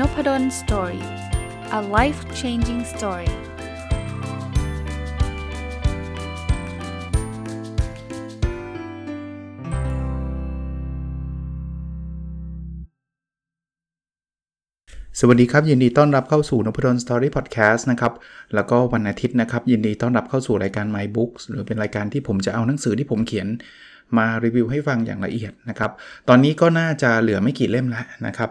Nopadol Story a life changing story สวัสดีครับ ยินดีต้อนรับเข้าสู่นพดล Story พอดแคสต์นะครับ แล้วก็วันอาทิตย์นะครับ ยินดีต้อนรับเข้าสู่รายการ My Books คือเป็นรายการที่ผมจะเอาหนังสือที่ผมเขียน มารีวิวให้ฟังอย่างละเอียดนะครับ ตอนนี้ก็น่าจะเหลือไม่กี่เล่มแล้วนะครับ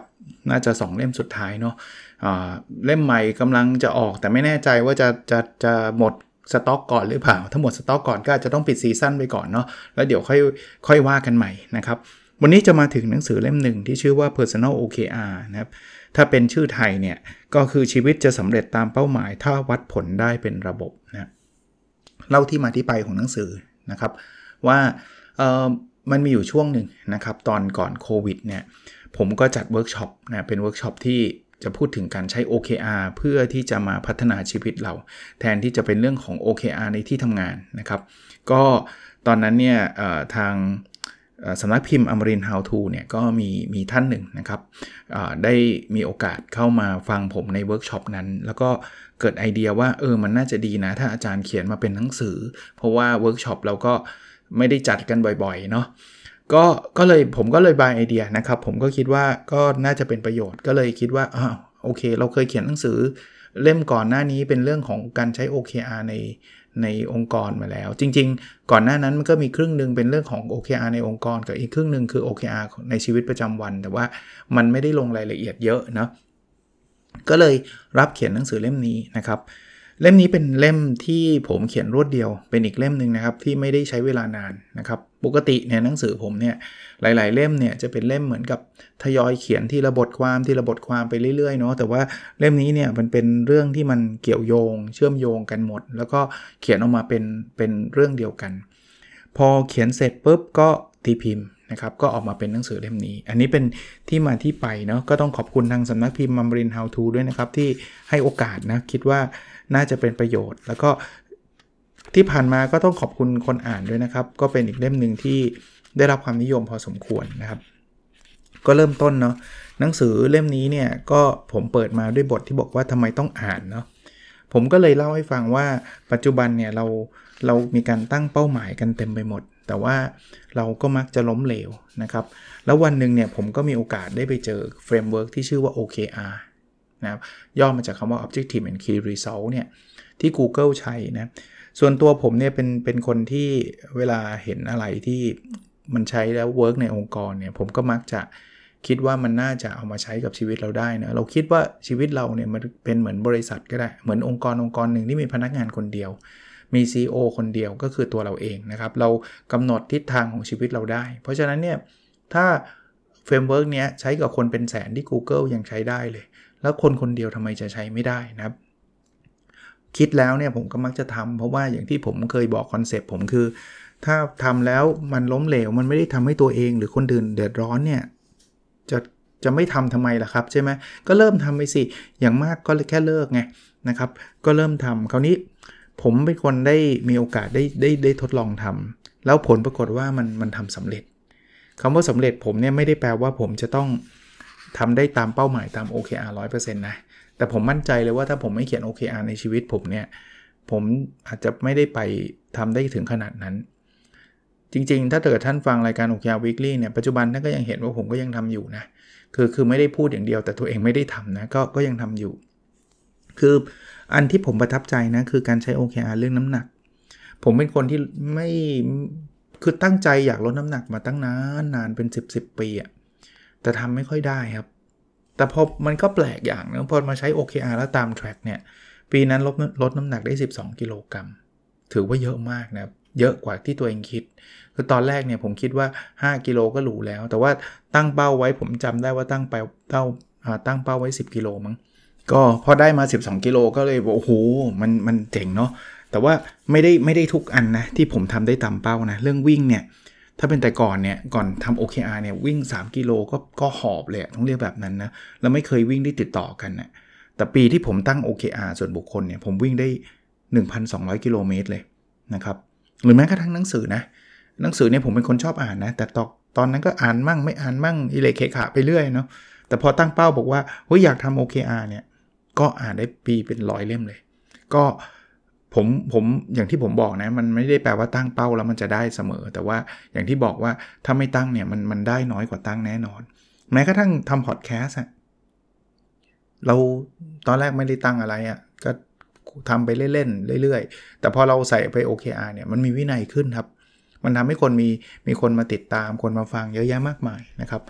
น่าจะ 2 เล่มสุดท้ายเนาะเล่มใหม่กำลังจะออกแต่ไม่แน่ใจว่าจะจะจะหมดสต็อกก่อนหรือเปล่า ถ้าหมดสต็อกก่อนก็อาจจะต้องปิดซีซั่นไปก่อนเนาะแล้วเดี๋ยวค่อยค่อยว่ากันใหม่นะครับวันนี้จะมาถึงหนังสือเล่มหนึ่งที่ชื่อว่า personal OKR นะครับ ถ้าเป็นชื่อไทยเนี่ย ก็คือชีวิตจะสำเร็จตามเป้าหมาย ถ้าวัดผลได้เป็นระบบนะ เล่าที่มาที่ไปของหนังสือนะครับ ว่า มันมีอยู่ช่วงหนึ่งนะครับ ตอนก่อนโควิดเนี่ยผมก็จัดเวิร์กช็อปนะเป็นเวิร์กช็อปที่จะพูดถึงการใช้ OKR เพื่อที่จะมาพัฒนาชีวิตเรา แทนที่จะเป็นเรื่องของ OKR ในที่ทำงานนะครับ ก็ตอนนั้นเนี่ยทางสำนักพิมพ์อมรินทร์ How To เนี่ยก็มีมีท่านหนึ่งนะครับได้มีโอกาสเข้ามาฟังผมในเวิร์กช็อปนั้น แล้วก็เกิดไอเดียว่าเออมันน่าจะดีนะ ถ้าอาจารย์เขียนมาเป็นหนังสือ เพราะว่าเวิร์กช็อปเราก็ ไม่ได้จัดกันบ่อยๆเนาะก็ก็เลยผมก็เลย buy idea นะครับ ผมก็คิดว่าก็น่าจะเป็นประโยชน์ก็เลยคิดว่าอ้าวโอเค เราเคยเขียนหนังสือเล่มก่อนหน้านี้เป็นเรื่องของการใช้ OKR ในในองค์กรมาแล้ว จริง ๆ ก่อนหน้านั้นมันก็มีครึ่งหนึ่งเป็นเรื่องของ OKR ในองค์กร กับอีกครึ่งหนึ่งคือ OKR ในชีวิตประจำวัน แต่ว่ามันไม่ได้ลงรายละเอียดเยอะนะก็เลยรับเขียนหนังสือเล่มนี้นะครับ เล่มนี้เป็นเล่มที่ผมเขียนรวดเดียว เป็นอีกเล่มหนึ่งนะครับที่ไม่ได้ใช้เวลานานนะครับ ปกติเนี่ยหนังสือผมเนี่ยหลาย ๆ เล่มเนี่ยจะเป็นเล่มเหมือนกับทยอยเขียนที่ระบทความที่ระบทความไปเรื่อย ๆ เนาะแต่ว่าเล่มนี้เนี่ยมันเป็นเรื่องที่มันเกี่ยวโยง เชื่อมโยงกันหมด แล้วก็เขียนออกมาเป็นเป็นเรื่องเดียวกัน พอเขียนเสร็จปุ๊บก็ตีพิมพ์ นะครับก็ออกมาเป็นหนังสือเล่มนี้ อันนี้เป็นที่มาที่ไปเนาะก็ต้องขอบคุณทางสำนักพิมพ์มัมบรินฮาวทูด้วยนะครับ ที่ให้โอกาสนะคิดว่าน่าจะเป็นประโยชน์ แล้วก็ที่ผ่านมาก็ต้องขอบคุณคนอ่านด้วยนะครับ ก็เป็นอีกเล่มหนึ่งที่ได้รับความนิยมพอสมควรนะครับ ก็เริ่มต้นเนาะหนังสือเล่มนี้เนี่ยก็ผมเปิดมาด้วยบทที่บอกว่าทำไมต้องอ่านเนาะผมก็เลยเล่าให้ฟังว่าปัจจุบันเนี่ยเราเรามีการตั้งเป้าหมายกันเต็มไปหมด แต่ว่าเราก็มักจะล้มเหลวนะครับ แล้ววันหนึ่งเนี่ยผมก็มีโอกาสได้ไปเจอ framework ที่ชื่อว่า OKR นะครับย่อมาจากคำว่า Objective and Key Result เนี่ยที่ Google ใช้นะส่วนตัวผมเนี่ยเป็นเป็นคนที่เวลาเห็นอะไรที่มันใช้แล้ว work ในองค์กรเนี่ยผมก็มักจะคิดว่ามันน่าจะเอามาใช้กับชีวิตเราได้นะเราคิดว่าชีวิตเราเนี่ยมันเป็นเหมือนบริษัทก็ได้เหมือนองค์กรองค์กรหนึ่งที่มีพนักงานคนเดียว มี CEO คนเดียวก็คือตัวเราเองนะครับ เรากำหนดทิศทางของชีวิตเราได้ เพราะฉะนั้นเนี่ยถ้า framework เนี้ยใช้กับคนเป็นแสนที่ Google ยังใช้ได้เลย แล้วคนคนเดียวทำไมจะใช้ไม่ได้นะครับ คิดแล้วเนี่ยผมก็มักจะทำเพราะว่าอย่างที่ผมเคยบอกคอนเซปต์ผมคือ ถ้าทำแล้วมันล้มเหลว มันไม่ได้ทำให้ตัวเองหรือคนอื่นเดือดร้อนเนี่ยจะจะไม่ทำทำไมล่ะครับใช่ไหมก็เริ่มทำไปสิ อย่างมากก็แค่เลิกไงนะครับ ก็เริ่มทำคราวนี้ ผมเป็นคนได้มีโอกาสได้ได้ได้ทดลองทำแล้วผลปรากฏว่ามันมันทำสำเร็จคำว่าสำเร็จผมเนี่ยไม่ได้แปลว่าผมจะต้องทำได้ตามเป้าหมายตาม OKR 100%นะแต่ผมมั่นใจเลยว่าถ้าผมไม่เขียน OKR ในชีวิตผมเนี่ยผมอาจจะไม่ได้ไปทำได้ถึงขนาดนั้น จริงๆ ถ้าเกิดท่านฟังรายการ OKR Weekly เนี่ยปัจจุบันท่านก็ยังเห็นว่าผมก็ยังทำอยู่นะคือคือไม่ได้พูดอย่างเดียวแต่ตัวเองไม่ได้ทำนะก็ก็ยังทำอยู่ คือ อันที่ผมประทับใจนะคือการใช้ OKR เรื่องน้ำหนัก ผมเป็นคนที่ไม่คือตั้งใจอยากลดน้ำหนักมาตั้งนานนานเป็น 10บสปีอะแต่ทำไม่ค่อยได้ครับ แต่พอมันก็แปลกอย่างนึงพอมาใช้ OKR แล้วตามแทร็กเนี่ยปีนั้นลดลดน้ำหนักได้ 12 กิโลกรัมถือว่าเยอะมากนะครับเยอะกว่าที่ตัวเองคิด คือตอนแรกเนี่ยผมคิดว่า 5 กิโลก็หรูแล้ว แต่ว่าตั้งเป้าไว้ผมจำได้ว่าตั้งไปเต้าตั้งเป้าไว้ 10 กิโลมั้ง ก็พอได้มา 12 กิโลก็เลยบอกโอ้โหมันมันเจ๋งเนาะแต่ว่าไม่ได้ไม่ได้ทุกอันนะที่ผมทำได้ตามเป้านะเรื่องวิ่งเนี่ยถ้าเป็นแต่ก่อนเนี่ยก่อนทำ OKR เนี่ยวิ่ง 3 กิโลก็ก็หอบเลยต้องเรียกแบบนั้นนะแล้วไม่เคยวิ่งได้ติดต่อกันนะแต่ปีที่ผมตั้ง OKR ส่วนบุคคลเนี่ยผมวิ่งได้ 1,200 กิโลเมตรเลยนะครับหรือแม้กระทั่งหนังสือนะหนังสือเนี่ยผมเป็นคนชอบอ่านนะแต่ตอนตอนนั้นก็อ่านมั่งไม่อ่านมั่งอิเลเคขาไปเรื่อยเนาะแต่พอตั้งเป้าบอกว่าเฮ้ยอยากทำ OKR เนี่ย ก็อ่านได้ปีเป็นร้อยเล่มเลย ก็ผมผมอย่างที่ผมบอกนะ มันไม่ได้แปลว่าตั้งเป้าแล้วมันจะได้เสมอ แต่ว่าอย่างที่บอกว่าถ้าไม่ตั้งเนี่ยมันมันได้น้อยกว่าตั้งแน่นอน แม้กระทั่งทำพอดแคสต์อะเราตอนแรกไม่ได้ตั้งอะไรอะ่ะก็ทำไปเล่นๆเรื่อยๆ แต่พอเราใส่ไป OKR เนี่ยมันมีวินัยขึ้นครับ มันทำให้คนมีมีคนมาติดตามคนมาฟังเยอะแยะมากมายนะครับ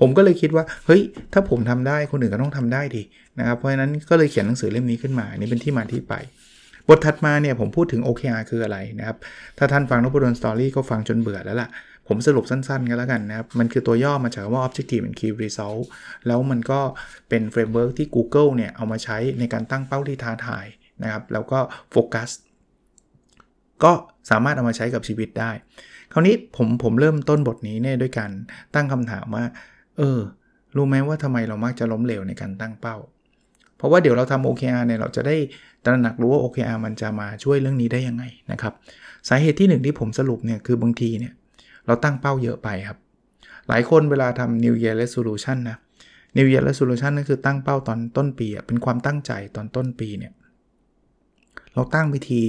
ผมก็เลยคิดว่าเฮ้ยถ้าผมทำได้คนอื่นก็ต้องทำได้ดีนะครับ เพราะฉะนั้นก็เลยเขียนหนังสือเล่มนี้ขึ้นมานี่เป็นที่มาที่ไป บทถัดมาเนี่ยผมพูดถึง OKR คืออะไรนะครับ ถ้าท่านฟังนพดล Story ก็ฟังจนเบื่อแล้วล่ะ ผมสรุปสั้นๆกันแล้วกันนะครับ มันคือตัวย่อมาจากว่า Objective and Key Result แล้วมันก็เป็น framework ที่ Google เนี่ยเอามาใช้ในการตั้งเป้าที่ท้าทายนะครับ แล้วก็โฟกัส ก็สามารถเอามาใช้กับชีวิตได้ คราวนี้ผมผมเริ่มต้นบทนี้เนี่ยด้วยการตั้งคำถามว่า เออ รู้ไหมว่าทำไมเรามักจะล้มเหลวในการตั้งเป้า เพราะว่าเดี๋ยวเราทำ OKR เนี่ยเราจะได้ตระหนักรู้ว่า OKR มันจะมาช่วยเรื่องนี้ได้ยังไงนะครับ สาเหตุที่หนึ่งที่ผมสรุปเนี่ยคือบางทีเนี่ยเราตั้งเป้าเยอะไปครับ หลายคนเวลาทำ New Year Resolution นะ New Year Resolution นั่นคือตั้งเป้าตอนต้นปีเป็นความตั้งใจตอนต้นปีเนี่ยเราตั้งไปที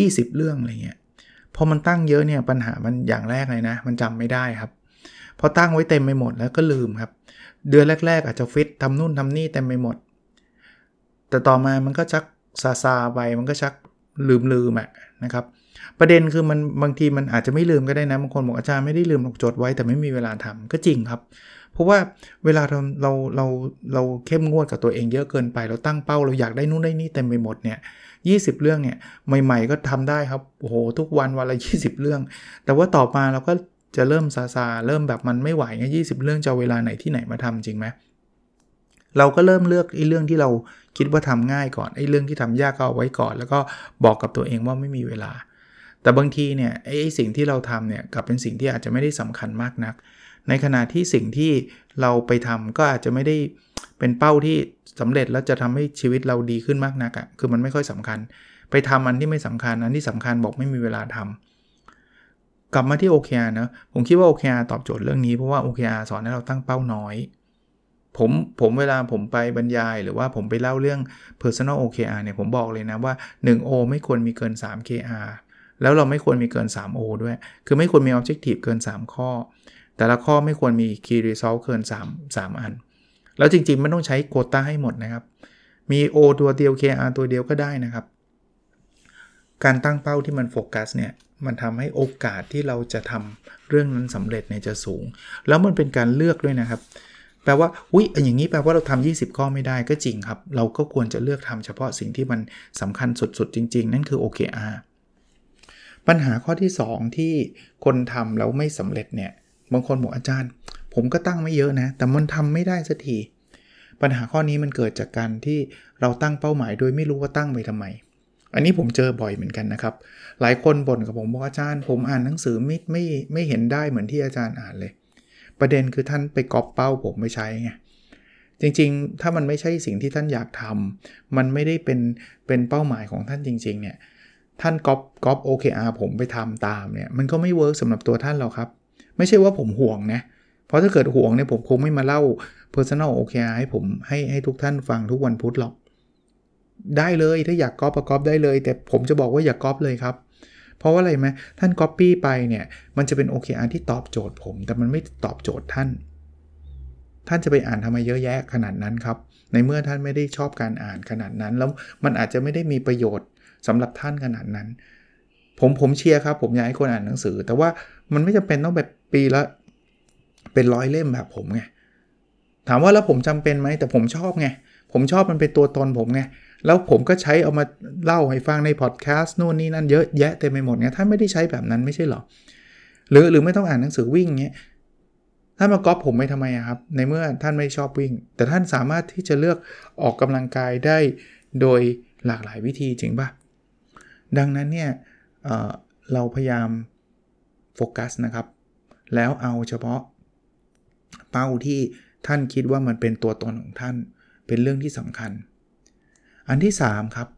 20 เรื่องอะไรเงี้ยพอมันตั้งเยอะเนี่ยปัญหามันอย่างแรกเลยนะ มันจำไม่ได้ครับพอตั้งไว้เต็มไปหมดแล้วก็ลืมครับ เดือนแรก ๆ อาจจะฟิตทำนู่นทำนี่เต็มไปหมด แต่ต่อมามันก็ชักซาซาไปมันก็ชักลืมลืมอะนะครับประเด็นคือมันบางทีมันอาจจะไม่ลืมก็ได้นะบางคนบอกอาจารย์ไม่ได้ลืมหรอกจดไว้แต่ไม่มีเวลาทำก็จริงครับ เพราะว่าเวลาเราเราเราเราเข้มงวดกับตัวเองเยอะเกินไป เราตั้งเป้าเราอยากได้นู่นได้นี่เต็มไปหมดเนี่ย 20 เรื่องเนี่ยใหม่ ๆ ก็ทำได้ครับโอ้โหทุกวันวันละ 20 เรื่อง แต่ว่าต่อมาเราก็จะเริ่มซาซาเริ่มแบบมันไม่ไหวไงยีเรื่องจะเวลาไหนที่ไหนมาทำจริงไหมเราก็เริ่มเลือกไอ้เรื่องที่เราคิดว่าทำง่ายก่อนไอ้เรื่องที่ทำยากก็เอาไว้ก่อน แล้วก็บอกกับตัวเองว่าไม่มีเวลา แต่บางทีเนี่ยไอ้สิ่งที่เราทำเนี่ยกับเป็นสิ่งที่อาจจะไม่ได้สำคัญมากนัก ในขณะที่สิ่งที่เราไปทำก็อาจจะไม่ได้ เป็นเป้าที่สำเร็จแล้วจะทำให้ชีวิตเราดีขึ้นมากนักอะ่ะคือมันไม่ค่อยสำคัญ ไปทำอันที่ไม่สำคัญอันที่สำคัญบอกไม่มีเวลาทำกลับมาที่ OKR นะผมคิดว่า OKR ตอบโจทย์เรื่องนี้เพราะว่า OKR สอนให้เราตั้งเป้าน้อยผมผมเวลาผมไปบรรยายหรือว่าผมไปเล่าเรื่อง personal OKR เนี่ยผมบอกเลยนะว่า 1O ไม่ควรมีเกิน 3 KR แล้วเราไม่ควรมีเกิน 3O ด้วย คือไม่ควรมี objective เกิน 3 ข้อ แต่ละข้อไม่ควรมี key result เกิน 3 3 อัน แล้วจริงๆไม่ต้องใช้โคต้าให้หมดนะครับ มี O ตัวเดียว KR ตัวเดียวก็ได้นะครับ การตั้งเป้าที่มันโฟกัสเนี่ยมันทำให้โอกาสที่เราจะทำเรื่องนั้นสำเร็จเนี่ยจะสูง แล้วมันเป็นการเลือกด้วยนะครับ แปลว่า อุ้ยอย่างนี้แปลว่าเราทำ20 ข้อไม่ได้ก็จริงครับ เราก็ควรจะเลือกทำเฉพาะสิ่งที่มันสำคัญสุดๆ จริง ๆ นั่นคือ OKR ปัญหาข้อที่ 2 ที่คนทำแล้วไม่สำเร็จเนี่ย บางคนบอกอาจารย์ ผมก็ตั้งไม่เยอะนะ แต่มันทำไม่ได้สักที ปัญหาข้อนี้มันเกิดจากการที่เราตั้งเป้าหมายโดยไม่รู้ว่าตั้งไปทำไม อันนี้ผมเจอบ่อยเหมือนกันนะครับ หลายคนบ่นกับผมบอกอาจารย์ ผมอ่านหนังสือไม่ไม่ไม่เห็นได้เหมือนที่อาจารย์อ่านเลย ประเด็นคือท่านไปก๊อปเป้าผมไปใช้ไงจริงๆ ถ้ามันไม่ใช่สิ่งที่ท่านอยากทำมันไม่ได้เป็นเป็นเป้าหมายของท่านจริง ๆ เนี่ย ท่านก๊อปก๊อป OKR ผมไปทำตามเนี่ย มันก็ไม่ work สำหรับตัวท่านหรอกครับ ไม่ใช่ว่าผมหวงนะ เพราะถ้าเกิดหวงเนี่ยผมคงไม่มาเล่า Personal OKR ให้ผมให้ให้ทุกท่านฟังทุกวันพุธหรอก ได้เลยถ้าอยากก๊อปก็ก๊อปได้เลย แต่ผมจะบอกว่าอย่ากก๊อปเลยครับ เพราะว่าอะไรไหมท่าน Copy ไปเนี่ยมันจะเป็น OKR ที่ตอบโจทย์ผม แต่มันไม่ตอบโจทย์ท่าน ท่านจะไปอ่านทำไมเยอะแยะขนาดนั้นครับ ในเมื่อท่านไม่ได้ชอบการอ่านขนาดนั้น แล้วมันอาจจะไม่ได้มีประโยชน์สำหรับท่านขนาดนั้น ผมผมเชียร์ครับ ผมอยากให้คนอ่านหนังสือ แต่ว่ามันไม่จำเป็นต้องแบบปีละ เป็นร้อยเล่มแบบผมไงถามว่าแล้วผมจำเป็นไหมแต่ผมชอบไงผมชอบมันเป็นตัวตนผมไงแล้วผมก็ใช้เอามาเล่าให้ฟังในพอดแคสต์นู่นนี่นั่นเยอะแยะเต็มไปหมดเนี่ยท่านไม่ได้ใช้แบบนั้นไม่ใช่หรอหรือหรือไม่ต้องอ่านหนังสือวิ่งเงี้ยท่านมาก๊อปผมไม่ทำไมครับ ในเมื่อท่านไม่ชอบวิ่ง แต่ท่านสามารถที่จะเลือกออกกำลังกายได้โดยหลากหลายวิธีจริงปะดังนั้นเนี่ยเเราพยายามโฟกัสนะครับ แล้วเอาเฉพาะ เป้าที่ท่านคิดว่ามันเป็นตัวตนของท่าน เป็นเรื่องที่สำคัญ อันที่ 3 ครับ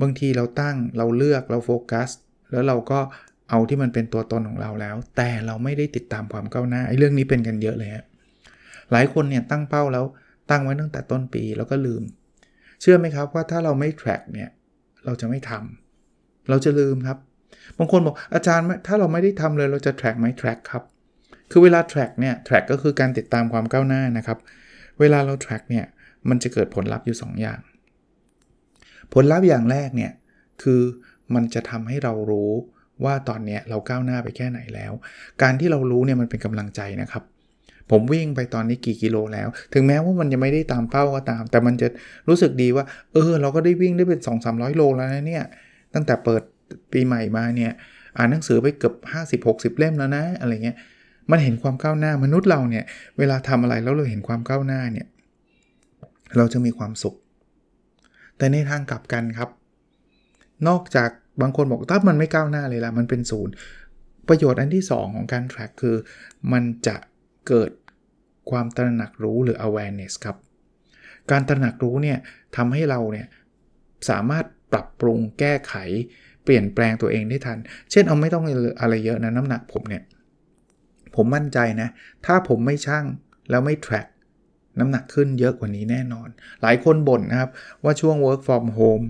บางทีเราตั้งเราเลือกเราโฟกัส แล้วเราก็เอาที่มันเป็นตัวตนของเราแล้ว แต่เราไม่ได้ติดตามความก้าวหน้าไอ้เรื่องนี้เป็นกันเยอะเลยฮะหลายคนเนี่ยตั้งเป้าแล้วตั้งไว้ตั้งแต่ต้นปีแล้วก็ลืม เชื่อไหมครับว่าถ้าเราไม่ track เนี่ยเราจะไม่ทำเราจะลืมครับ บางคนบอกอาจารย์ถ้าเราไม่ได้ทำเลยเราจะ track ไหม track ครับ คือเวลา track เนี่ย track ก็คือการติดตามความก้าวหน้านะครับ เวลาเรา track เนี่ย มันจะเกิดผลลัพธ์อยู่ 2 อย่าง ผลลัพธ์อย่างแรกเนี่ย คือมันจะทำให้เรารู้ว่าตอนนี้เราก้าวหน้าไปแค่ไหนแล้ว การที่เรารู้เนี่ยมันเป็นกำลังใจนะครับ ผมวิ่งไปตอนนี้กี่กิโลแล้ว ถึงแม้ว่ามันยังไม่ได้ตามเป้าก็ตาม แต่มันจะรู้สึกดีว่า เออ เราก็ได้วิ่งได้เป็น 2 3 0 0 โลแล้วนะเนี่ย ตั้งแต่เปิดปีใหม่มาเนี่ย อ่านหนังสือไปเกือบ 50-60 เล่มแล้วนะ อะไรเงี้ย มันเห็นความก้าวหน้ามนุษย์เราเนี่ยเวลาทำอะไรแล้วเราเห็นความก้าวหน้าเนี่ยเราจะมีความสุข แต่ในทางกลับกันครับ นอกจากบางคนบอกถ้ามันไม่ก้าวหน้าเลยล่ะมันเป็นศูนย์ประโยชน์อันที่ 2 ของการ track คือ มันจะเกิดความตระหนักรู้หรือ awareness ครับ การตระหนักรู้เนี่ยทำให้เราเนี่ยสามารถปรับปรุงแก้ไข เปลี่ยนแปลงตัวเองได้ทัน เช่นเอาไม่ต้องอะไรเยอะนะน้ำหนักผมเนี่ย ผมมั่นใจนะ ถ้าผมไม่ช่างแล้วไม่ track น้ำหนักขึ้นเยอะกว่านี้แน่นอน หลายคนบ่นนะครับ ว่าช่วง work from home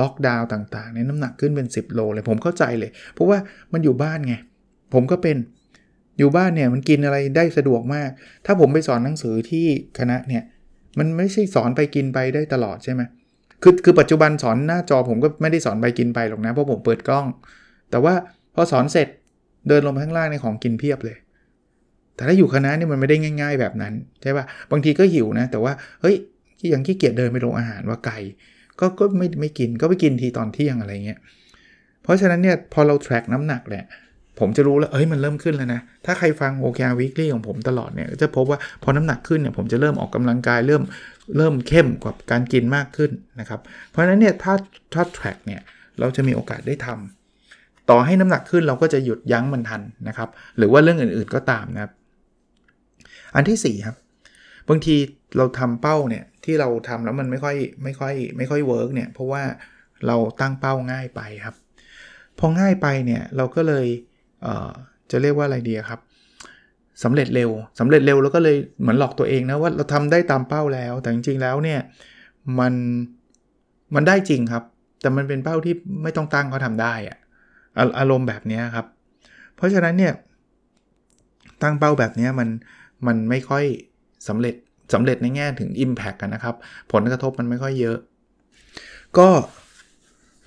ล็อกดาวน์ต่างๆเนี่ยน้ำหนักขึ้นเป็น 10 โลเลย ผมเข้าใจเลย เพราะว่ามันอยู่บ้านไง ผมก็เป็นอยู่บ้านเนี่ยมันกินอะไรได้สะดวกมาก ถ้าผมไปสอนหนังสือที่คณะเนี่ย มันไม่ใช่สอนไปกินไปได้ตลอดใช่ไหมคือคือปัจจุบันสอนหน้าจอผมก็ไม่ได้สอนไปกินไปหรอกนะเพราะผมเปิดกล้อง แต่ว่าพอสอนเสร็จเดินลงไปข้างล่างในของกินเพียบเลย แต่ถ้าอยู่คณะนี่มันไม่ได้ง่าย ๆ แบบนั้นใช่ปะ่ะบางทีก็หิวนะ แต่ว่าเฮ้ยยังขี้เกียจเดินไปโรงอาหารว่าไกลก็ก็ไม่ไม่กินก็ไปกินทีตอนเที่ยงอะไรเงี้ยเพราะฉะนั้นเนี่ยพอเรา track น้ำหนักเนี่ยผมจะรู้แล้ว เอ้ย มันเริ่มขึ้นแล้วนะ ถ้าใครฟัง OKR Weekly ของผมตลอดเนี่ย จะพบว่าพอน้ำหนักขึ้นเนี่ย ผมจะเริ่มออกกำลังกาย เริ่ม เริ่มเข้มกว่าการกินมากขึ้นนะครับ เพราะฉะนั้นเนี่ย ถ้า ถ้า track เนี่ย เราจะมีโอกาสได้ทำต่อให้น้ำหนักขึ้นเราก็จะหยุดยั้งมันทันนะครับ หรือว่าเรื่องอื่นๆก็ตามนะครับ อันที่4ครับบางทีเราทำเป้าเนี่ยที่เราทำแล้วมันไม่ค่อยไม่ค่อยไม่ค่อย work เนี่ยเพราะว่าเราตั้งเป้าง่ายไปครับ พอง่ายไปเนี่ยเราก็เลยจะเรียกว่าอะไรดีครับสำเร็จเร็วสำเร็จเร็วแล้วก็เลยเหมือนหลอกตัวเองนะว่าเราทำได้ตามเป้าแล้ว แต่จริงๆแล้วเนี่ยมันมันได้จริงครับ แต่มันเป็นเป้าที่ไม่ต้องตั้งก็ทำได้อะอารมณ์แบบนี้ครับ เพราะฉะนั้นเนี่ยตั้งเป้าแบบนี้มัน มันไม่ค่อยสำเร็จสำเร็จในแง่ถึง Impact กันนะครับ ผลกระทบมันไม่ค่อยเยอะ ก็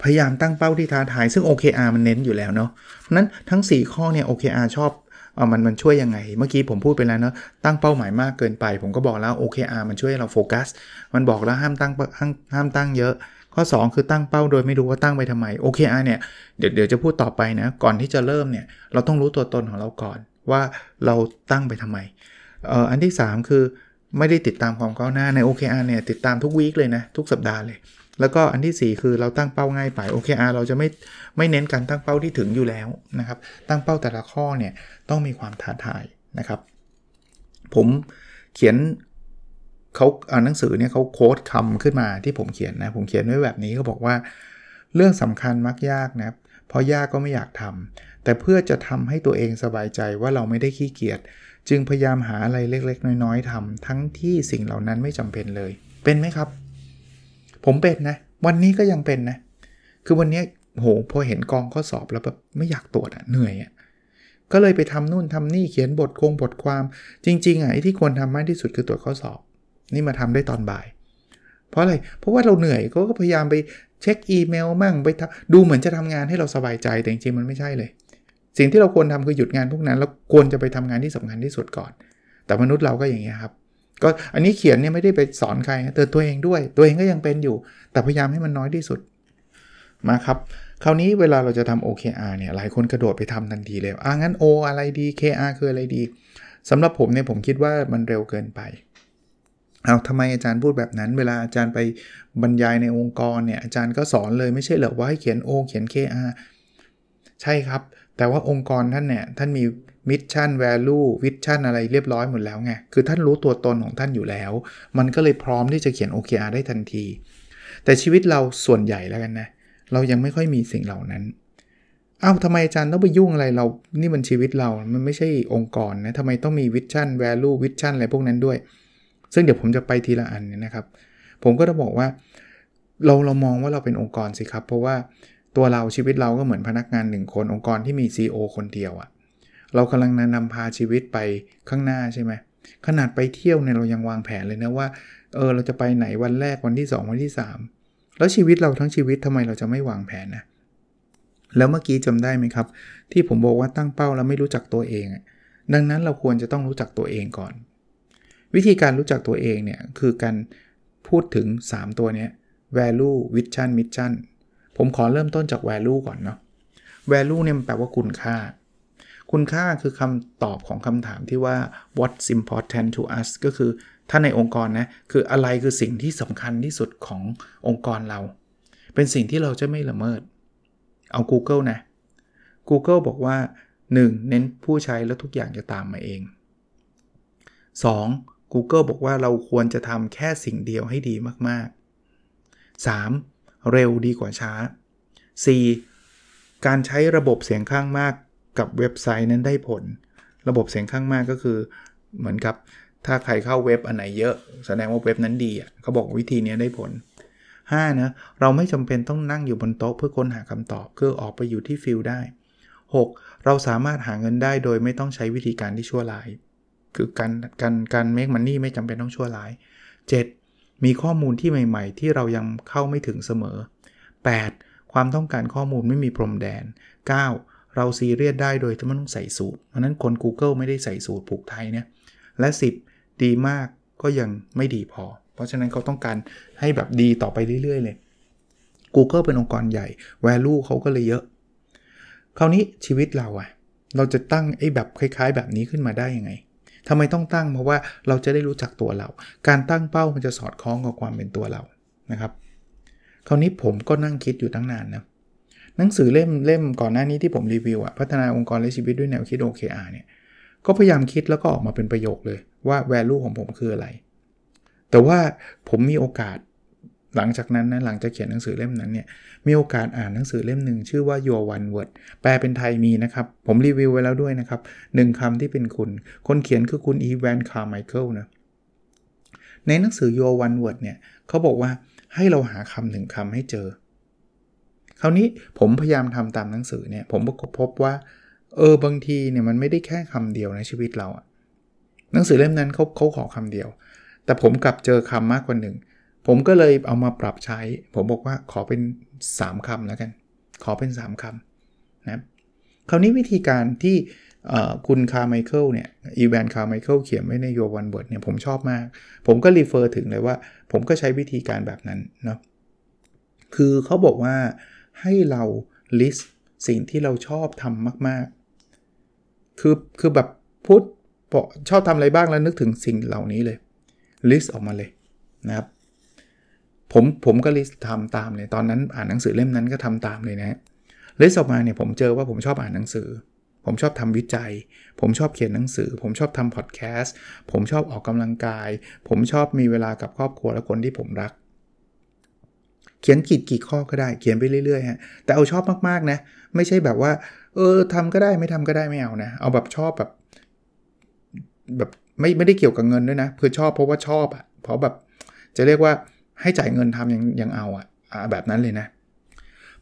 พยายามตั้งเป้าที่ท้าทาย ซึ่ง OKR มันเน้นอยู่แล้วเนาะนั้นทั้ง 4 ข้อเนี่ย OKR ชอบเอามันมันช่วยยังไง เมื่อกี้ผมพูดไปแล้วเนาะตั้งเป้าหมายมากเกินไป ผมก็บอกแล้ว OKR มันช่วยเราโฟกัส มันบอกแล้วห้ามตั้งห้ามห้ามตั้งเยอะ ข้อ 2 คือตั้งเป้าโดยไม่รู้ว่าตั้งไปทำไม OKR เนี่ยเดี๋ยวเดี๋ยวจะพูดต่อไปนะ ก่อนที่จะเริ่มเนี่ยเราต้องรู้ตัวตนของเราก่อนว่าเราตั้งไปทำไม อันที่ 3 คือไม่ได้ติดตามความก้าวหน้าใน OKR เนี่ยติดตามทุกวีคเลยนะ ทุกสัปดาห์เลย แล้วก็อันที่ 4 คือเราตั้งเป้าง่ายไป OKR เราจะไม่ไม่เน้นการตั้งเป้าที่ถึงอยู่แล้วนะครับ ตั้งเป้าแต่ละข้อเนี่ยต้องมีความท้าทายนะครับ ผมเขียนเขาอ่าหนังสือเนี่ยเขาโค้ดคำขึ้นมาที่ผมเขียนนะ ผมเขียนไว้แบบนี้เขาบอกว่า เรื่องสำคัญมักยากนะเพราะยากก็ไม่อยากทำแต่เพื่อจะทำให้ตัวเองสบายใจว่าเราไม่ได้ขี้เกียจ จึงพยายามหาอะไรเล็กๆ น้อยๆทำทั้งที่สิ่งเหล่านั้นไม่จำเป็นเลย เป็นไหมครับ ผมเป็นนะ วันนี้ก็ยังเป็นนะ คือวันนี้โหพอเห็นกองข้อสอบแล้วแบบไม่อยากตรวจอะเหนื่อยอะก็เลยไปทำนู่นทำนี่เขียนบทคงบทความจริงๆอะไอ้ที่ควรทำมากที่สุดคือตรวจข้อสอบ นี่มาทำได้ตอนบ่าย เพราะอะไร เพราะว่าเราเหนื่อยก็พยายามไปเช็คอีเมลมั่งไปดูเหมือนจะทำงานให้เราสบายใจแต่จริงๆมันไม่ใช่เลย สิ่งที่เราควรทำคือหยุดงานพวกนั้น แล้วควรจะไปทำงานที่สำคัญที่สุดก่อน แต่มนุษย์เราก็อย่างเงี้ยครับ ก็อันนี้เขียนเนี่ยไม่ได้ไปสอนใครเตือนตัวเองด้วย ตัวเองก็ยังเป็นอยู่ แต่พยายามให้มันน้อยที่สุด มาครับ คราวนี้เวลาเราจะทำ OKR เนี่ย หลายคนกระโดดไปทำทันทีเลย อะงั้น O อะไรดี KR คืออะไรดีสำหรับผมเนี่ยผมคิดว่ามันเร็วเกินไปเอ้าทำไมอาจารย์พูดแบบนั้น เวลาอาจารย์ไปบรรยายในองค์กรเนี่ยอาจารย์ก็สอนเลยไม่ใช่เหรอว่าให้เขียน O เขียน KR ใช่ครับ แต่ว่าองค์กรท่านเนี่ยท่านมี mission value vision อะไรเรียบร้อยหมดแล้วไง คือท่านรู้ตัวตนของท่านอยู่แล้ว มันก็เลยพร้อมที่จะเขียน OKR ได้ทันที แต่ชีวิตเราส่วนใหญ่แล้วกันนะ เรายังไม่ค่อยมีสิ่งเหล่านั้นอ้าวทำไมอาจารย์ต้องไปยุ่งอะไรเรา นี่มันชีวิตเรา มันไม่ใช่องค์กรนะทำไมต้องมี vision value vision อะไรพวกนั้นด้วย ซึ่งเดี๋ยวผมจะไปทีละอันนะครับ ผมก็จะบอกว่า เราเรามองว่าเราเป็นองค์กรสิครับ เพราะว่า ตัวเราชีวิตเราก็เหมือนพนักงานหนึ่งคนองค์กรที่มี CEO คนเดียวอะเรากำลังนำพาชีวิตไปข้างหน้าใช่ไหมขนาดไปเที่ยวเนี่ยเรายังวางแผนเลยนะว่าเออเราจะไปไหนวันแรกวันที่ 2 วันที่ 3 แล้วชีวิตเราทั้งชีวิตทำไมเราจะไม่วางแผนนะแล้วเมื่อกี้จำได้ไหมครับ ที่ผมบอกว่าตั้งเป้าแล้วไม่รู้จักตัวเอง ดังนั้นเราควรจะต้องรู้จักตัวเองก่อน วิธีการรู้จักตัวเองเนี่ยคือการพูดถึง 3 ตัวนี้ value vision mission ผมขอเริ่มต้นจาก value ก่อนเนาะ value เนี่ยมันแปลว่าคุณค่า คุณค่าคือคำตอบของคำถามที่ว่า what's important to us ก็คือถ้าในองค์กรนะ คืออะไรคือสิ่งที่สำคัญที่สุดขององค์กรเรา เป็นสิ่งที่เราจะไม่ละเมิด เอา Google นะ Google บอกว่า 1. เน้นผู้ใช้แล้วทุกอย่างจะตามมาเอง 2. Google บอกว่าเราควรจะทำแค่สิ่งเดียวให้ดีมาก ๆ 3. เร็วดีกว่าช้า 4. การใช้ระบบเสียงข้างมากกับเว็บไซต์นั้นได้ผล ระบบเสียงข้างมากก็คือเหมือนกับถ้าใครเข้าเว็บอันไหนเยอะ แสดงว่าเว็บนั้นดีอะเขาบอกวิธีนี้ได้ผล 5. นะเราไม่จำเป็นต้องนั่งอยู่บนโต๊ะเพื่อค้นหาคำตอบคือออกไปอยู่ที่ฟิลได้ 6. เราสามารถหาเงินได้โดยไม่ต้องใช้วิธีการที่ชั่วร้าย คือการการการเมคมันนี่ไม่จำเป็นต้องชั่วร้าย 7. มีข้อมูลที่ใหม่ ๆ ที่เรายังเข้าไม่ถึงเสมอ 8. ความต้องการข้อมูลไม่มีพรมแดน 9. เราซีเรียสได้โดยที่ไม่ต้องใส่สูตรเพราะนั้นคน Google ไม่ได้ใส่สูตรผูกไทยเนี่ยและ 10 ดีมากก็ยังไม่ดีพอ เพราะฉะนั้นเขาต้องการให้แบบดีต่อไปเรื่อย ๆ เลย Google เป็นองค์กรใหญ่ value เขาก็เลยเยอะ คราวนี้ชีวิตเราอะเราจะตั้งไอ้แบบคล้าย ๆ แบบนี้ขึ้นมาได้ยังไง ทำไมต้องตั้งเพราะว่าเราจะได้รู้จักตัวเรา การตั้งเป้ามันจะสอดคล้องกับความเป็นตัวเรานะครับ คราวนี้ผมก็นั่งคิดอยู่ตั้งนานนะหนังสือเล่มเล่มก่อนหน้านี้ที่ผมรีวิวอะพัฒนาองค์กรและชีวิตด้วยแนวคิด OKR เนี่ยก็พยายามคิดแล้วก็ออกมาเป็นประโยคเลยว่า value ของผมคืออะไร แต่ว่าผมมีโอกาส หลังจากนั้นนะหลังจากเขียนหนังสือเล่มนั้นเนี่ยมีโอกาสอ่านหนังสือเล่มหนึ่งชื่อว่า Your One Word แปลเป็นไทยมีนะครับ ผมรีวิวไว้แล้วด้วยนะครับหนึ่งคำที่เป็นคุณ คนเขียนคือคุณอีแวนคาร์ไมเคิลนะในหนังสือ Your One Word เนี่ยเขาบอกว่าให้เราหาคำหนึ่งคำให้เจอ คราวนี้ผมพยายามทำตามหนังสือเนี่ยผมก็พบว่าเออบางทีเนี่ยมันไม่ได้แค่คำเดียวในชีวิตเราอะหนังสือเล่มนั้นเขาเขาขอคำเดียว แต่ผมกลับเจอคำมากกว่าหนึ่ง ผมก็เลยเอามาปรับใช้ ผมบอกว่าขอเป็น 3คำแล้วกัน ขอเป็น 3คำนะคราวนี้วิธีการที่คุณคาร์ไมเคิลเนี่ยอีแวนคาร์ไมเคิลเขียนไว้ใน Your One Word เนี่ยผมชอบมาก ผมก็ refer ถึงเลยว่า ผมก็ใช้วิธีการแบบนั้นเนาะคือเขาบอกว่าให้เรา list สิ่งที่เราชอบทำมาก ๆ คือคือแบบพูดชอบทำอะไรบ้างแล้วนึกถึงสิ่งเหล่านี้เลย list ออกมาเลยนะครับ ผมผมก็ลิสทำตามเลย ตอนนั้นอ่านหนังสือเล่มนั้นก็ทำตามเลยนะลิสออกมาเนี่ยผมเจอว่าผมชอบอ่านหนังสือ ผมชอบทำวิจัย ผมชอบเขียนหนังสือ ผมชอบทำพอดแคสต์ ผมชอบออกกำลังกาย ผมชอบมีเวลากับครอบครัวและคนที่ผมรัก เขียนกี่กี่ข้อก็ได้ เขียนไปเรื่อยๆฮะ แต่เอาชอบมากๆนะ ไม่ใช่แบบว่า เออทำก็ได้ไม่ทำก็ได้ไม่เอานะ เอาแบบชอบแบบ แบบไม่ไม่ได้เกี่ยวกับเงินด้วยนะ คือชอบเพราะว่าชอบอะเพราะแบบจะเรียกว่า ให้จ่ายเงินทำยังยังเอาอะ่ะแบบนั้นเลยนะ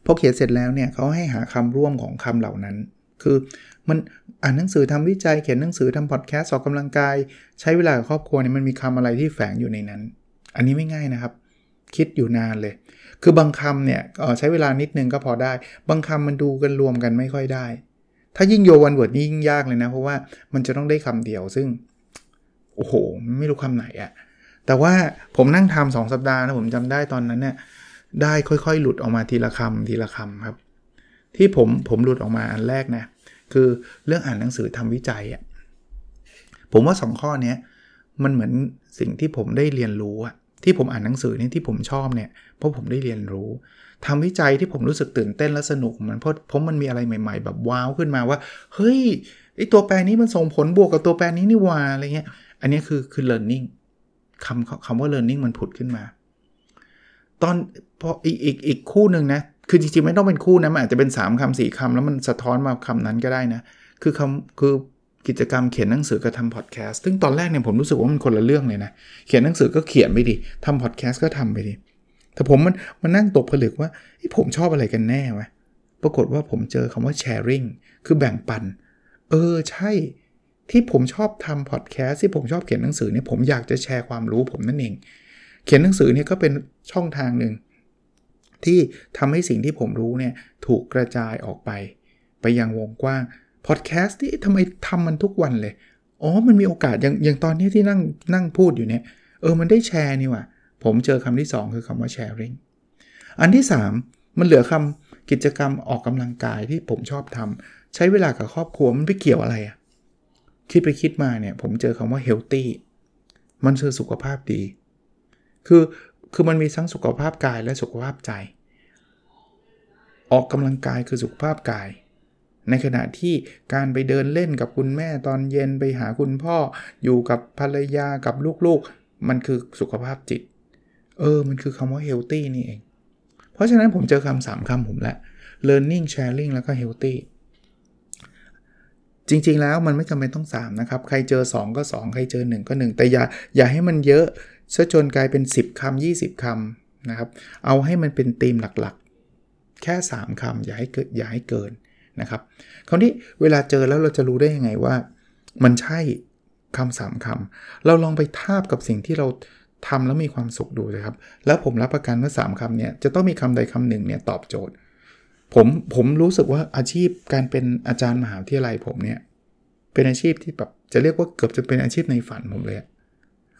พอเขียนเสร็จแล้วเนี่ยเขาให้หาคำร่วมของคำเหล่านั้น คือมันอ่านหนังสือทำวิจัยเขียนหนังสือทำพอดแคสต์ออกกำลังกาย ใช้เวลากับครอบครัวเนี่ยมันมีคำอะไรที่แฝงอยู่ในนั้น อันนี้ไม่ง่ายนะครับ คิดอยู่นานเลย คือบางคำเนี่ยใช้เวลานิดนึงก็พอได้ บางคำมันดูกันรวมกันไม่ค่อยได้ ถ้ายิ่งโยวันเวิร์ดนี่ยิ่งยากเลยนะ เพราะว่ามันจะต้องได้คำเดียวซึ่งโอ้โห ไม่รู้คำไหนอะ แต่ว่าผมนั่งทำสองสัปดาห์นะผมจำได้ตอนนั้นเนี่ยได้ค่อยๆ หลุดออกมาทีละคำทีละคำครับ ที่ผมผมหลุดออกมาอันแรกนะคือเรื่องอ่านหนังสือทำวิจัยอะ่ะผมว่า 2 ข้อนี้มันเหมือนสิ่งที่ผมได้เรียนรู้อะที่ผมอ่านหนังสือนี่ที่ผมชอบเนี่ยเพราะผมได้เรียนรู้ทำวิจัยที่ผมรู้สึกตื่นเต้นและสนุกมันเพราะเพราะมันมีอะไรใหม่ ๆ แบบว้าวขึ้นมาว่า เฮ้ยไอตัวแปรนี้มันส่งผลบวกกับตัวแปรนี้นี่ว่าอะไรเงี้ยอันนี้คือคือ learning คำคำว่า learning มันผุดขึ้นมา ตอนพออีกอีกอีกคู่หนึ่งนะ คือจริงๆ ไม่ต้องเป็นคู่นะมันอาจจะเป็น 3คำสี่คำแล้วมันสะท้อนมาคำนั้นก็ได้นะ คือคำคือกิจกรรมเขียนหนังสือกับทำพอดแคสต์ซึ่งตอนแรกเนี่ยผมรู้สึกว่ามันคนละเรื่องเลยนะ เขียนหนังสือก็เขียนไปดิทำพอดแคสต์ก็ทำไปดิแต่ผมมันมันนั่งตกผลึกว่าผมชอบอะไรกันแน่วะปรากฏว่าผมเจอคำว่า sharing คือแบ่งปัน เออใช่ ที่ผมชอบทำพอดแคสต์ที่ผมชอบเขียนหนังสือเนี่ยผมอยากจะแชร์ความรู้ผมนั่นเอง เขียนหนังสือเนี่ยก็เป็นช่องทางหนึ่งที่ทำให้สิ่งที่ผมรู้เนี่ยถูกกระจายออกไป ไปยังวงกว้างพอดแคสต์ที่ทำไมทำมันทุกวันเลยอ๋อมันมีโอกาสอย่างอย่างตอนนี้ที่นั่งนั่งพูดอยู่เนี่ยเออมันได้แชร์นี่ว่ะผมเจอคำที่ 2 คือคำว่า sharing อันที่ 3 มันเหลือคำกิจกรรมออกกำลังกายที่ผมชอบทำใช้เวลากับครอบครัวมันไปเกี่ยวอะไรอะ คิดไปคิดมาเนี่ยผมเจอคำว่า healthy มันคือสุขภาพดี คือคือมันมีทั้งสุขภาพกายและสุขภาพใจ ออกกำลังกายคือสุขภาพกาย ในขณะที่การไปเดินเล่นกับคุณแม่ตอนเย็นไปหาคุณพ่ออยู่กับภรรยากับลูกๆ มันคือสุขภาพจิต เออ มันคือคำว่า healthy นี่เอง เพราะฉะนั้นผมเจอคำสามคำผมละ learning sharing แล้วก็ healthy จริง ๆ แล้วมันไม่จำเป็นต้อง3นะครับ ใครเจอ 2 ก็ 2 ใครเจอ 1 ก็ 1 แต่อย่าอย่าให้มันเยอะซะจนกลายเป็น 10คำ20คำนะครับ เอาให้มันเป็นธีมหลักๆ แค่ 3คำอย่าให้เกิดอย่าให้เกินนะครับ คราวนี้เวลาเจอแล้วเราจะรู้ได้ยังไงว่า มันใช่คำสามคำเราลองไปทาบกับสิ่งที่เราทำแล้วมีความสุขดูเลยครับ แล้วผมรับประกันว่า 3คำเนี่ยจะต้องมีคำใดคำหนึ่งเนี่ยตอบโจทย์ ผมผมรู้สึกว่าอาชีพการเป็นอาจารย์มหาวิทยาลัยผมเนี่ยเป็นอาชีพที่แบบจะเรียกว่าเกือบจะเป็นอาชีพในฝันผมเลย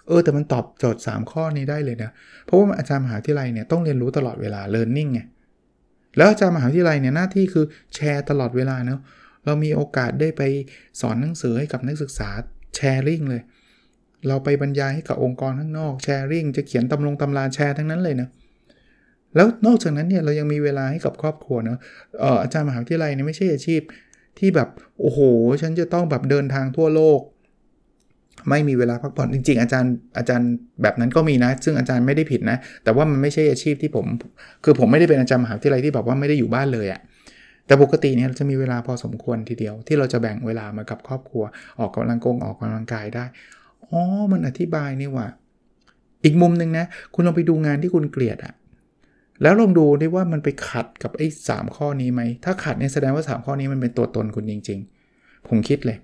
เออแต่มันตอบโจทย์ 3 ข้อนี้ได้เลยนะเพราะว่าอาจารย์มหาวิทยาลัยเนี่ยต้องเรียนรู้ตลอดเวลา learning ไงแล้วอาจารย์มหาวิทยาลัยเนี่ยหน้าที่คือแชร์ตลอดเวลาเนาะเรามีโอกาสได้ไปสอนหนังสือให้กับนักศึกษาแชร์ริ่งเลย เราไปบรรยายให้กับองค์กรข้างนอกแชร์ริ่งจะเขียนตำลงตำราแชร์ทั้งนั้นเลยนะ แล้วนอกจากนั้นเนี่ยเรายังมีเวลาให้กับครอบครัวเนะเอออาจารย์มหาวิทยาลัยเนี่ยไม่ใช่อาชีพที่แบบโอ้โห ฉันจะต้องแบบเดินทางทั่วโลก ไม่มีเวลาพักผ่อนจริง ๆ อาจารย์อาจารย์แบบนั้นก็มีนะ ซึ่งอาจารย์ไม่ได้ผิดนะ แต่ว่ามันไม่ใช่อาชีพที่ผม คือผมไม่ได้เป็นอาจารย์มหาวิทยาลัยที่แบบว่าไม่ได้อยู่บ้านเลยอะ่ะแต่ปกติเนี่ยจะมีเวลาพอสมควรทีเดียว ที่เราจะแบ่งเวลามากับครอบครัว ออกกำลังกงออกกำลังกายได้อ๋อมันอธิบายนี่ว่า อีกมุมหนึ่งนะ คุณลองไปดูงานที่คุณเกลียดอะ แล้วลองดูด้ว่ามันไปขัดกับไอ้สข้อนี้ไหม ถ้าขัดเนี่ยแสดงว่า 3 ข้อนี้มันเป็นตัวตนคุณจริง ๆ ผมคิดเลย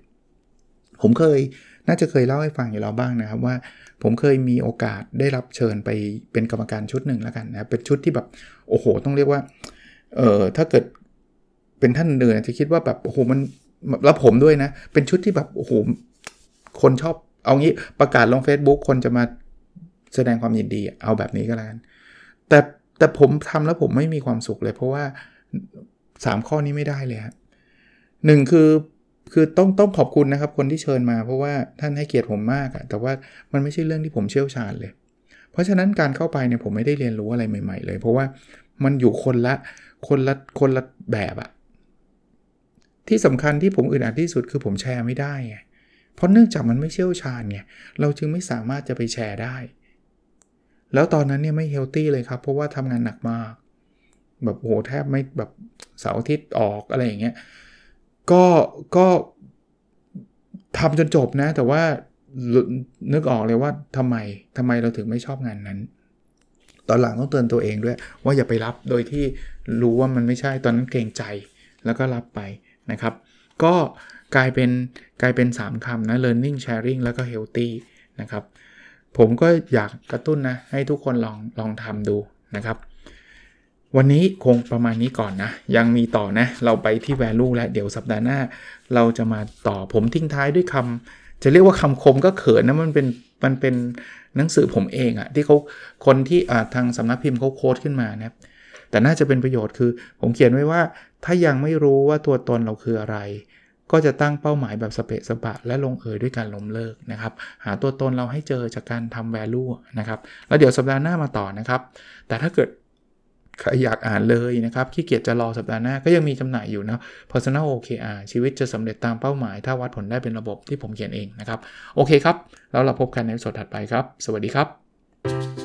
ผมเคยน่าจะเคยเล่าให้ฟังอยู่แล้วบ้างนะครับว่า ผมเคยมีโอกาสได้รับเชิญไปเป็นกรรมการชุดหนึ่งแล้วกันนะเป็นชุดที่แบบโอ้โห ต้องเรียกว่าเออถ้าเกิดเป็นท่านเดินจะคิดว่าแบบโอ้โหมันแล้วผมด้วยนะ เป็นชุดที่แบบโอ้โหคนชอบเอางี้ประกาศลง Facebook คนจะมาแสดงความยินดีเอาแบบนี้ก็แล้วกันแต่ แต่ผมทำแล้วผมไม่มีความสุขเลย เพราะว่า 3 ข้อนี้ไม่ได้เลยฮะหนึ่งคือคือต้องต้องขอบคุณนะครับคนที่เชิญมาเพราะว่าท่านให้เกียรติผมมากอะแต่ว่ามันไม่ใช่เรื่องที่ผมเชี่ยวชาญเลย เพราะฉะนั้นการเข้าไปเนี่ยผมไม่ได้เรียนรู้อะไรใหม่ ๆ เลย เพราะว่ามันอยู่คนละคนละคนละแบบอะที่สำคัญที่ผมอึดอัดที่สุดคือผมแชร์ไม่ได้ไงเพราะเนื่องจากมันไม่เชี่ยวชาญไงเราจึงไม่สามารถจะไปแชร์ได้ แล้วตอนนั้นเนี่ยไม่เฮลตี้เลยครับ เพราะว่าทำงานหนักมาก แบบโหแทบไม่แบบเสาร์อาทิตย์ออกอะไรอย่างเงี้ยก็ก็ทำจนจบนะ แต่ว่านึกออกเลยว่าทำไมทำไมเราถึงไม่ชอบงานนั้น ตอนหลังต้องเตือนตัวเองด้วย ว่าอย่าไปรับโดยที่รู้ว่ามันไม่ใช่ตอนนั้นเกรงใจแล้วก็รับไปนะครับ ก็กลายเป็นกลายเป็น 3คำนะ learning sharing แล้วก็ healthy นะครับ ผมก็อยากกระตุ้นนะ ให้ทุกคนลองลองทำดูนะครับ วันนี้คงประมาณนี้ก่อนนะ ยังมีต่อนะ เราไปที่ value แล้วเดี๋ยวสัปดาห์หน้า เราจะมาต่อผมทิ้งท้ายด้วยคำจะเรียกว่าคำคมก็เขินนะมันเป็นมันเป็นหนังสือผมเองอะที่เขาคนที่ทางสำนักพิมพ์เขาโค้ดขึ้นมานะแต่น่าจะเป็นประโยชน์คือ ผมเขียนไว้ว่าถ้ายังไม่รู้ว่าตัวตนเราคืออะไร ก็จะตั้งเป้าหมายแบบสเปะสปะ และลงเอยด้วยการล้มเลิกนะครับ หาตัวตนเราให้เจอจากการทำ value นะครับ แล้วเดี๋ยวสัปดาห์หน้ามาต่อนะครับ แต่ถ้าเกิดใครอยากอ่านเลยนะครับขี้เกียจจะรอสัปดาห์หน้าก็ยังมีจำหน่ายอยู่นะ personal OKR ชีวิตจะสำเร็จตามเป้าหมาย ถ้าวัดผลได้เป็นระบบที่ผมเขียนเองนะครับ โอเคครับ แล้วเราพบกันในสดถัดไปครับ สวัสดีครับ